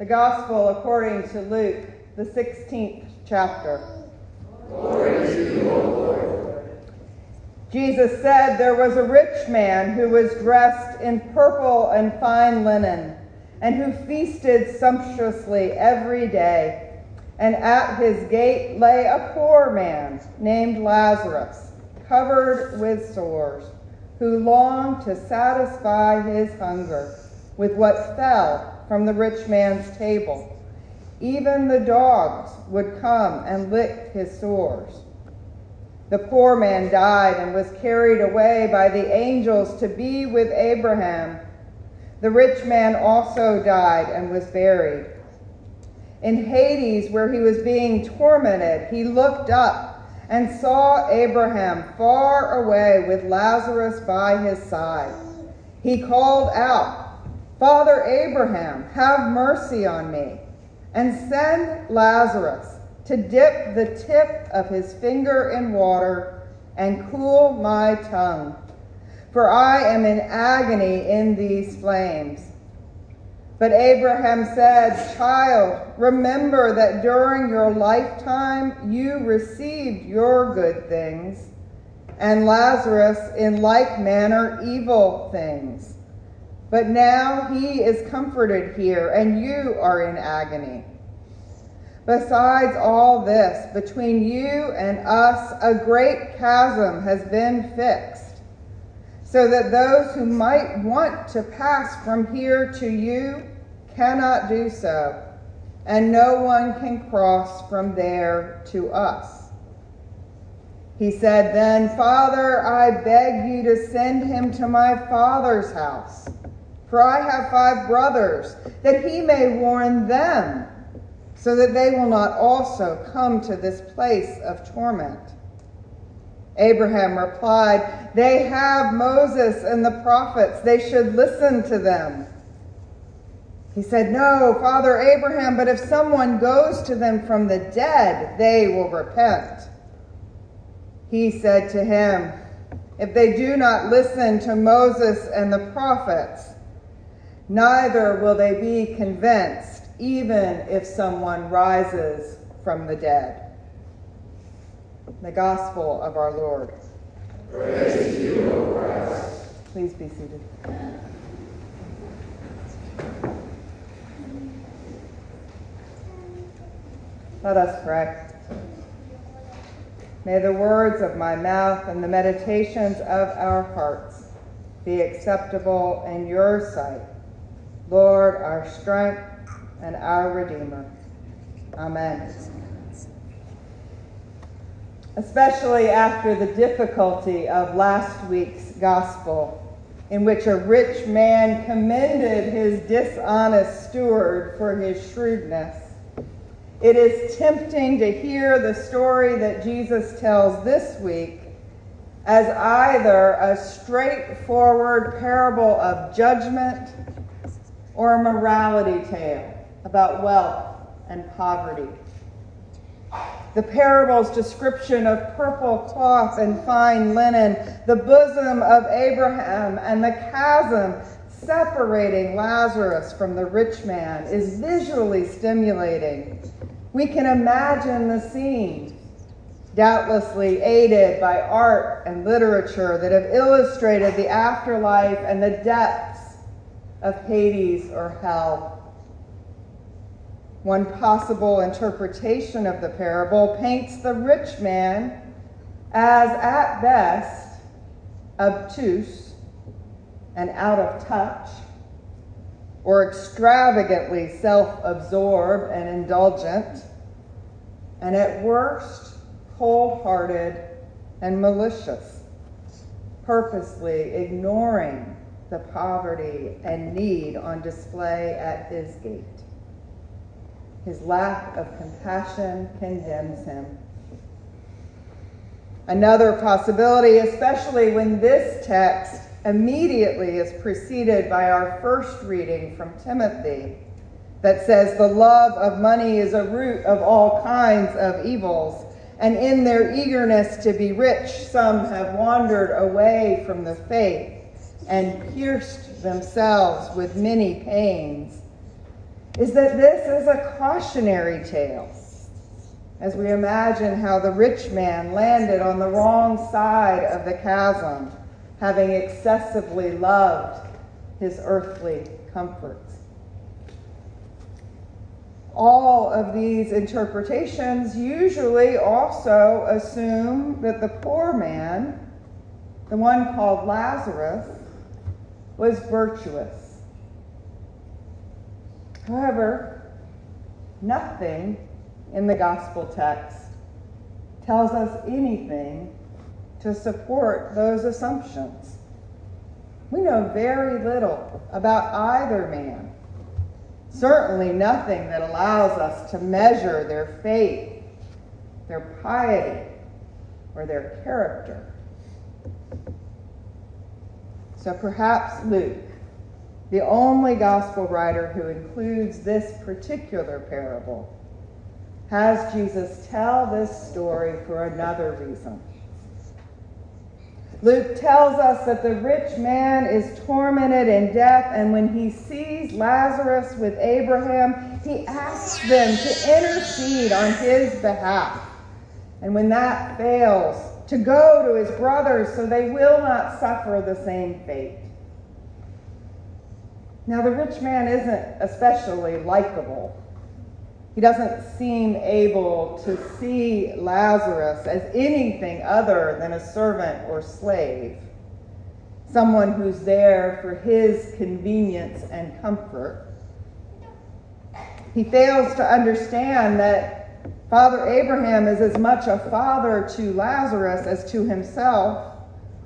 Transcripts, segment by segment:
The Gospel according to Luke, the 16th chapter. Glory to you, O Lord. Jesus said there was a rich man who was dressed in purple and fine linen, and who feasted sumptuously every day. And at his gate lay a poor man named Lazarus, covered with sores, who longed to satisfy his hunger with what fell from the rich man's table. Even the dogs would come and lick his sores. The poor man died and was carried away by the angels to be with Abraham. The rich man also died and was buried. In Hades, where he was being tormented, he looked up and saw Abraham far away with Lazarus by his side. He called out, Father Abraham, have mercy on me, and send Lazarus to dip the tip of his finger in water and cool my tongue. For I am in agony in these flames. But Abraham said, Child, remember that during your lifetime you received your good things, and Lazarus in like manner evil things. But now he is comforted here, and you are in agony. Besides all this, between you and us, a great chasm has been fixed, so that those who might want to pass from here to you cannot do so, and no one can cross from there to us. He said then, Father, I beg you to send him to my father's house for I have five brothers, that he may warn them, so that they will not also come to this place of torment. Abraham replied, They have Moses and the prophets. They should listen to them. He said, No, Father Abraham, but if someone goes to them from the dead, they will repent. He said to him, If they do not listen to Moses and the prophets, neither will they be convinced, even if someone rises from the dead. The Gospel of our Lord. Praise to you, O Christ. Please be seated. Let us pray. May the words of my mouth and the meditations of our hearts be acceptable in your sight Lord, our strength and our Redeemer. Amen. Especially after the difficulty of last week's gospel, in which a rich man commended his dishonest steward for his shrewdness. It is tempting to hear the story that Jesus tells this week as either a straightforward parable of judgment or a morality tale about wealth and poverty. The parable's description of purple cloth and fine linen, the bosom of Abraham, and the chasm separating Lazarus from the rich man is visually stimulating. We can imagine the scene, doubtlessly aided by art and literature that have illustrated the afterlife and the depth of Hades or hell. One possible interpretation of the parable paints the rich man as, at best, obtuse and out of touch, or extravagantly self absorbed and indulgent, and at worst, cold hearted and malicious, purposely ignoring the poverty and need on display at his gate. His lack of compassion condemns him. Another possibility, especially when this text immediately is preceded by our first reading from Timothy, that says, The love of money is a root of all kinds of evils, and in their eagerness to be rich, some have wandered away from the faith and pierced themselves with many pains. is that this is a cautionary tale. As we imagine how the rich man landed on the wrong side of the chasm, having excessively loved his earthly comforts. All of these interpretations usually also assume that the poor man, the one called Lazarus, was virtuous. However, nothing in the gospel text tells us anything to support those assumptions. We know very little about either man. Certainly nothing that allows us to measure their faith, their piety, or their character. So perhaps Luke, the only gospel writer who includes this particular parable, has Jesus tell this story for another reason. Luke tells us that the rich man is tormented in death, and when he sees Lazarus with Abraham, he asks them to intercede on his behalf. And when that fails, to go to his brothers so they will not suffer the same fate. Now, the rich man isn't especially likable. He doesn't seem able to see Lazarus as anything other than a servant or slave, someone who's there for his convenience and comfort. He fails to understand that Father Abraham is as much a father to Lazarus as to himself,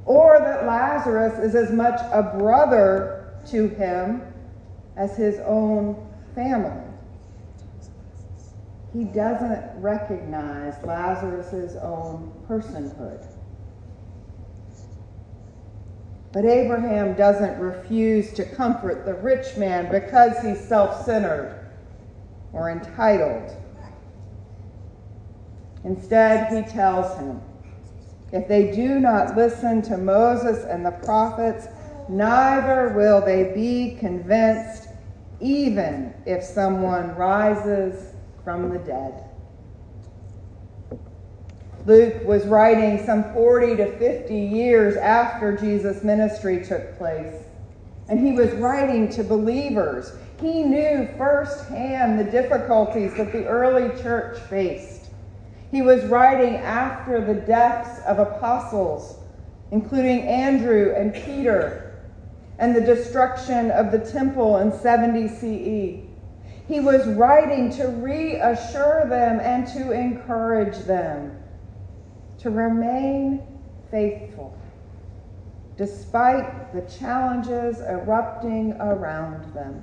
or that Lazarus is as much a brother to him as his own family. He doesn't recognize Lazarus' own personhood. But Abraham doesn't refuse to comfort the rich man because he's self centered or entitled. Instead, he tells him, If they do not listen to Moses and the prophets, neither will they be convinced, even if someone rises from the dead. Luke was writing some 40 to 50 years after Jesus' ministry took place. And he was writing to believers. He knew firsthand the difficulties that the early church faced. He was writing after the deaths of apostles, including Andrew and Peter, and the destruction of the temple in 70 CE. He was writing to reassure them and to encourage them to remain faithful despite the challenges erupting around them.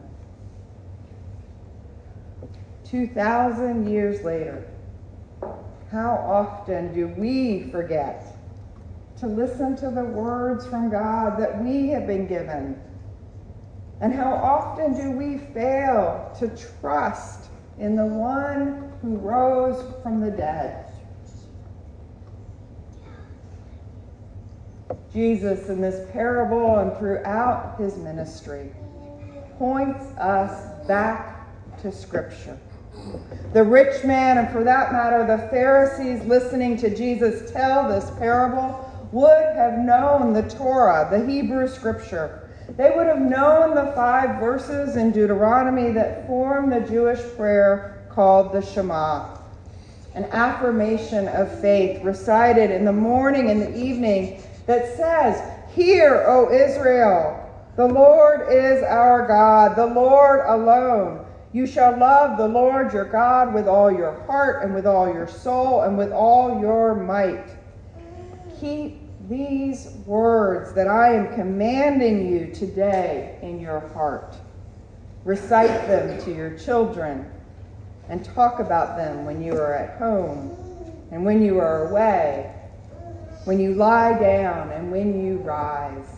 2,000 years later, how often do we forget to listen to the words from God that we have been given? And how often do we fail to trust in the one who rose from the dead? Jesus, in this parable and throughout his ministry, points us back to Scripture. The rich man, and for that matter, the Pharisees listening to Jesus tell this parable, would have known the Torah, the Hebrew scripture. They would have known the five verses in Deuteronomy that form the Jewish prayer called the Shema, an affirmation of faith recited in the morning and the evening that says, Hear, O Israel, the Lord is our God, the Lord alone. You shall love the Lord your God with all your heart and with all your soul and with all your might. Keep these words that I am commanding you today in your heart. Recite them to your children and talk about them when you are at home and when you are away, when you lie down and when you rise.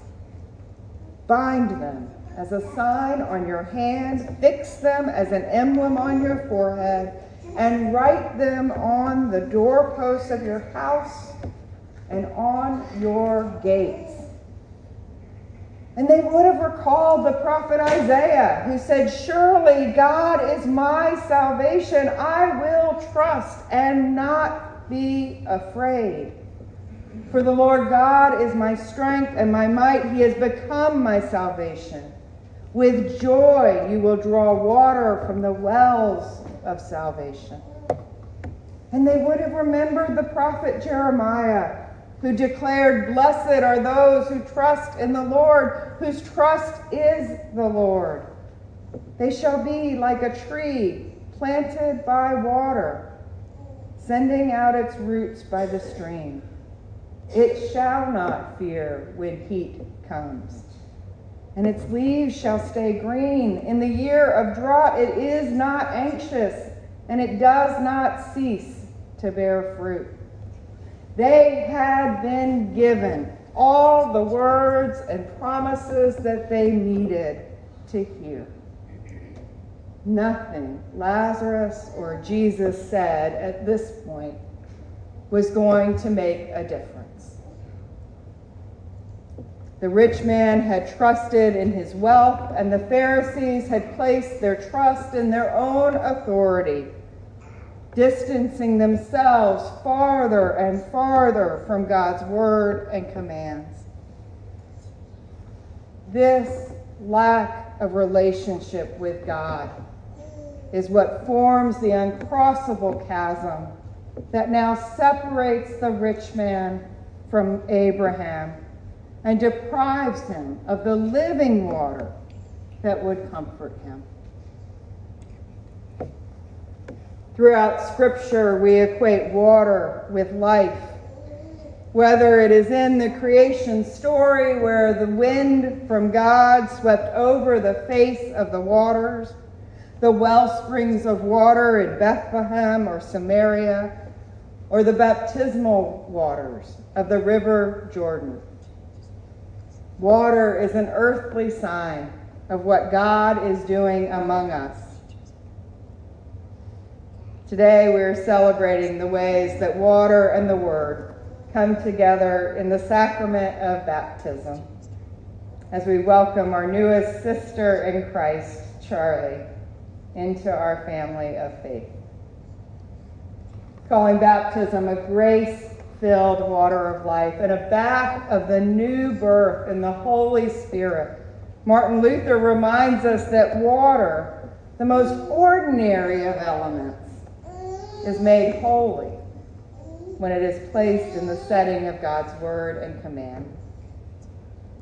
Bind them as a sign on your hand, fix them as an emblem on your forehead, and write them on the doorposts of your house and on your gates. And they would have recalled the prophet Isaiah, who said, Surely God is my salvation. I will trust and not be afraid. For the Lord God is my strength and my might. He has become my salvation. With joy you will draw water from the wells of salvation. And they would have remembered the prophet Jeremiah who declared, Blessed are those who trust in the Lord, whose trust is the Lord. They shall be like a tree planted by water, sending out its roots by the stream. It shall not fear when heat comes, and its leaves shall stay green. In the year of drought, it is not anxious, and it does not cease to bear fruit. They had been given all the words and promises that they needed to hear. Nothing Lazarus or Jesus said at this point was going to make a difference. The rich man had trusted in his wealth, and the Pharisees had placed their trust in their own authority distancing themselves farther and farther from God's word and commands. This lack of relationship with God is what forms the uncrossable chasm that now separates the rich man from Abraham and deprives him of the living water that would comfort him. Throughout Scripture, we equate water with life. Whether it is in the creation story where the wind from God swept over the face of the waters, the well springs of water in Bethlehem or Samaria, or the baptismal waters of the river Jordan. Water is an earthly sign of what God is doing among us Today we are celebrating the ways that water and the Word come together in the sacrament of baptism as we welcome our newest sister in Christ, Charlie, into our family of faith. Calling baptism a grace filled water of life and a bath of the new birth in the Holy Spirit. Martin Luther reminds us that water, the most ordinary of elements, is made holy when it is placed in the setting of God's word and command.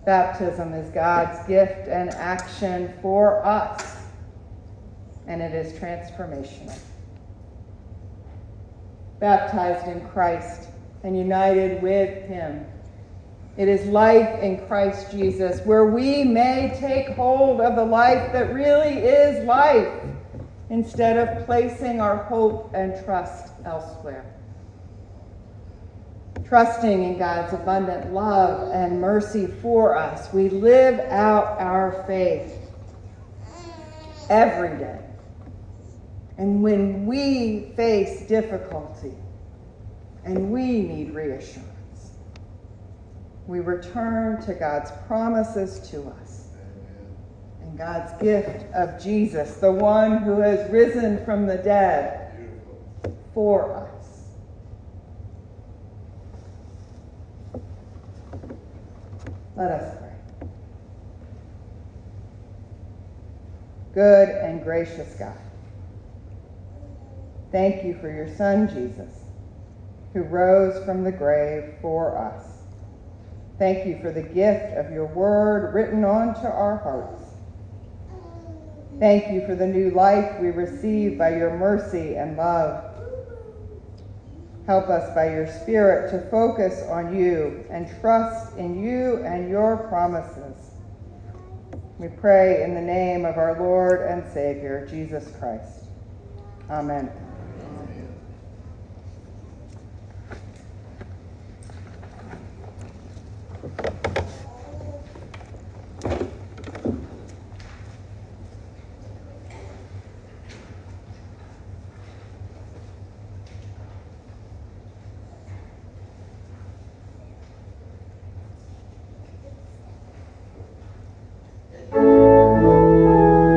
Baptism is God's gift and action for us, and it is transformational. Baptized in Christ and united with Him. It is life in Christ Jesus, where we may take hold of the life that really is life instead of placing our hope and trust elsewhere. Trusting in God's abundant love and mercy for us, we live out our faith every day. And when we face difficulty and we need reassurance, we return to God's promises to us and God's gift of Jesus, the one who has risen from the dead for us. Let us pray. Good and gracious God, thank you for your Son, Jesus, who rose from the grave for us. Thank you for the gift of your word written onto our hearts. Thank you for the new life we receive by your mercy and love. Help us by your Spirit to focus on you and trust in you and your promises. We pray in the name of our Lord and Savior, Jesus Christ. Amen.